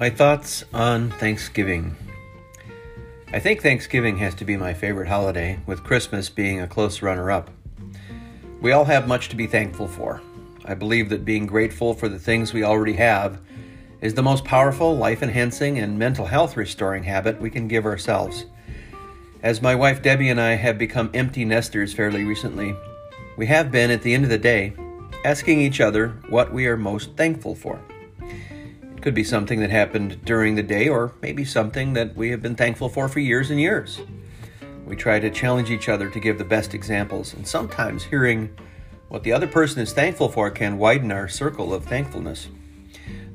My thoughts on Thanksgiving. I think Thanksgiving has to be my favorite holiday, with Christmas being a close runner up. We all have much to be thankful for. I believe that being grateful for the things we already have is the most powerful, life enhancing, and mental health restoring habit we can give ourselves. As my wife Debbie and I have become empty nesters fairly recently, we have been, at the end of the day, asking each other what we are most thankful for. Could be something that happened during the day, or maybe something that we have been thankful for for years and years. We try to challenge each other to give the best examples, and sometimes hearing what the other person is thankful for can widen our circle of thankfulness.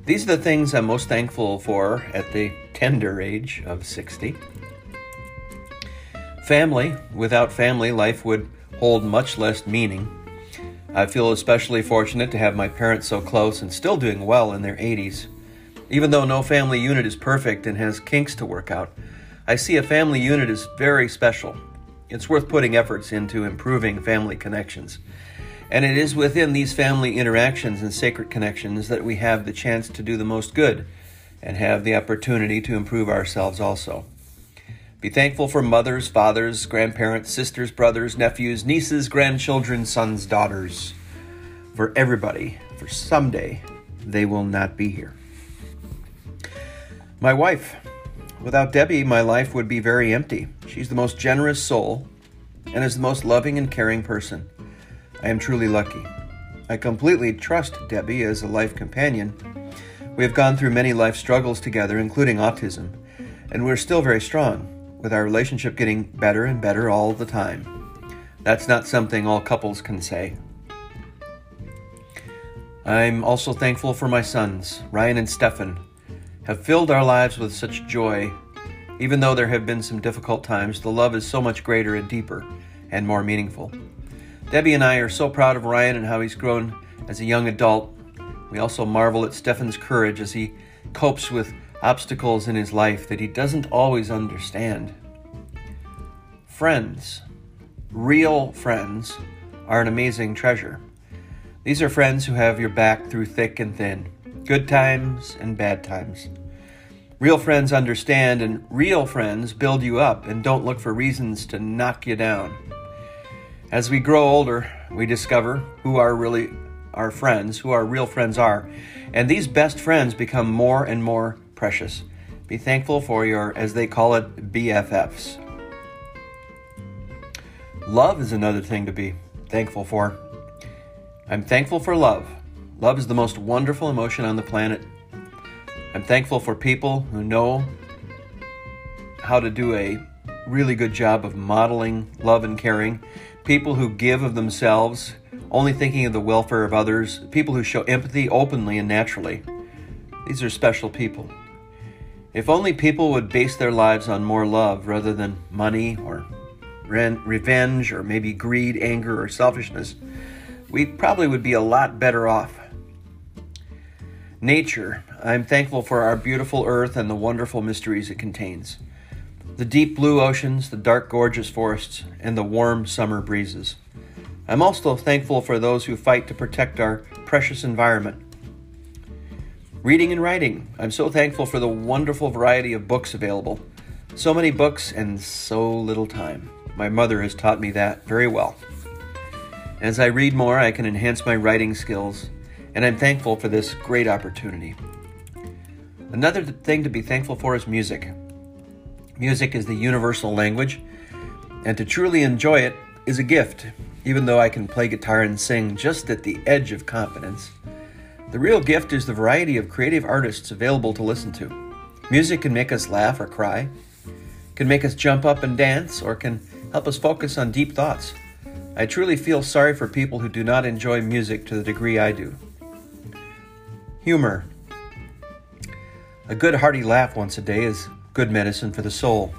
These are the things I'm most thankful for at the tender age of 60. Family. Without family, life would hold much less meaning. I feel especially fortunate to have my parents so close and still doing well in their 80s. Even though no family unit is perfect and has kinks to work out, I see a family unit as very special. It's worth putting efforts into improving family connections. And it is within these family interactions and sacred connections that we have the chance to do the most good and have the opportunity to improve ourselves also. Be thankful for mothers, fathers, grandparents, sisters, brothers, nephews, nieces, grandchildren, sons, daughters. For everybody, for someday they will not be here. My wife. Without Debbie, my life would be very empty. She's the most generous soul and is the most loving and caring person. I am truly lucky. I completely trust Debbie as a life companion. We have gone through many life struggles together, including autism, and we're still very strong with our relationship getting better and better all the time. That's not something all couples can say. I'm also thankful for my sons, Ryan and Stefan, have filled our lives with such joy. Even though there have been some difficult times, the love is so much greater and deeper and more meaningful. Debbie and I are so proud of Ryan and how he's grown as a young adult. We also marvel at Stefan's courage as he copes with obstacles in his life that he doesn't always understand. Friends, real friends, are an amazing treasure. These are friends who have your back through thick and thin, good times and bad times. Real friends understand, and real friends build you up and don't look for reasons to knock you down. As we grow older, we discover who are really our friends, who our real friends are, and these best friends become more and more precious. Be thankful for your, as they call it, BFFs. Love is another thing to be thankful for. I'm thankful for love. Love is the most wonderful emotion on the planet. I'm thankful for people who know how to do a really good job of modeling love and caring, people who give of themselves, only thinking of the welfare of others, people who show empathy openly and naturally. These are special people. If only people would base their lives on more love rather than money or revenge or maybe greed, anger, or selfishness, we probably would be a lot better off. Nature. I'm thankful for our beautiful earth and the wonderful mysteries it contains. The deep blue oceans, the dark, gorgeous forests, and the warm summer breezes. I'm also thankful for those who fight to protect our precious environment Reading and writing. I'm so thankful for the wonderful variety of books available. So many books and so little time. My mother has taught me that very well. As I read more, I can enhance my writing skills, and I'm thankful for this great opportunity. Another thing to be thankful for is music. Music is the universal language, and to truly enjoy it is a gift, even though I can play guitar and sing just at the edge of confidence. The real gift is the variety of creative artists available to listen to. Music can make us laugh or cry, can make us jump up and dance, or can help us focus on deep thoughts. I truly feel sorry for people who do not enjoy music to the degree I do. Humor. A good hearty laugh once a day is good medicine for the soul.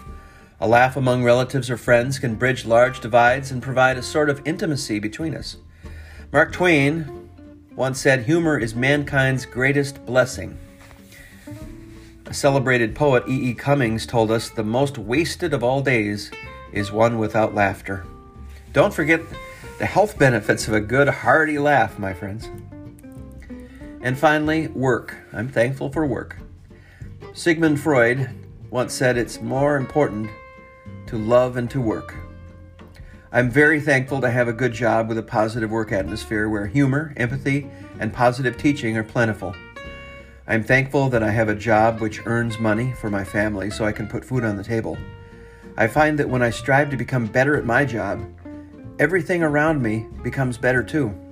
A laugh among relatives or friends can bridge large divides and provide a sort of intimacy between us. Mark Twain once said, Humor is mankind's greatest blessing. A celebrated poet, E. E. Cummings, told us the most wasted of all days is one without laughter. Don't forget the health benefits of a good, hearty laugh, my friends. And finally, work. I'm thankful for work. Sigmund Freud once said it's more important to love and to work. I'm very thankful to have a good job with a positive work atmosphere where humor, empathy, and positive teaching are plentiful. I'm thankful that I have a job which earns money for my family so I can put food on the table. I find that when I strive to become better at my job, everything around me becomes better too.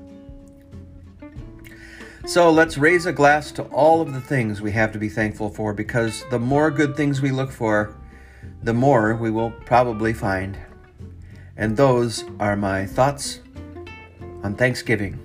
So let's raise a glass to all of the things we have to be thankful for because the more good things we look for, the more we will probably find. And those are my thoughts on Thanksgiving.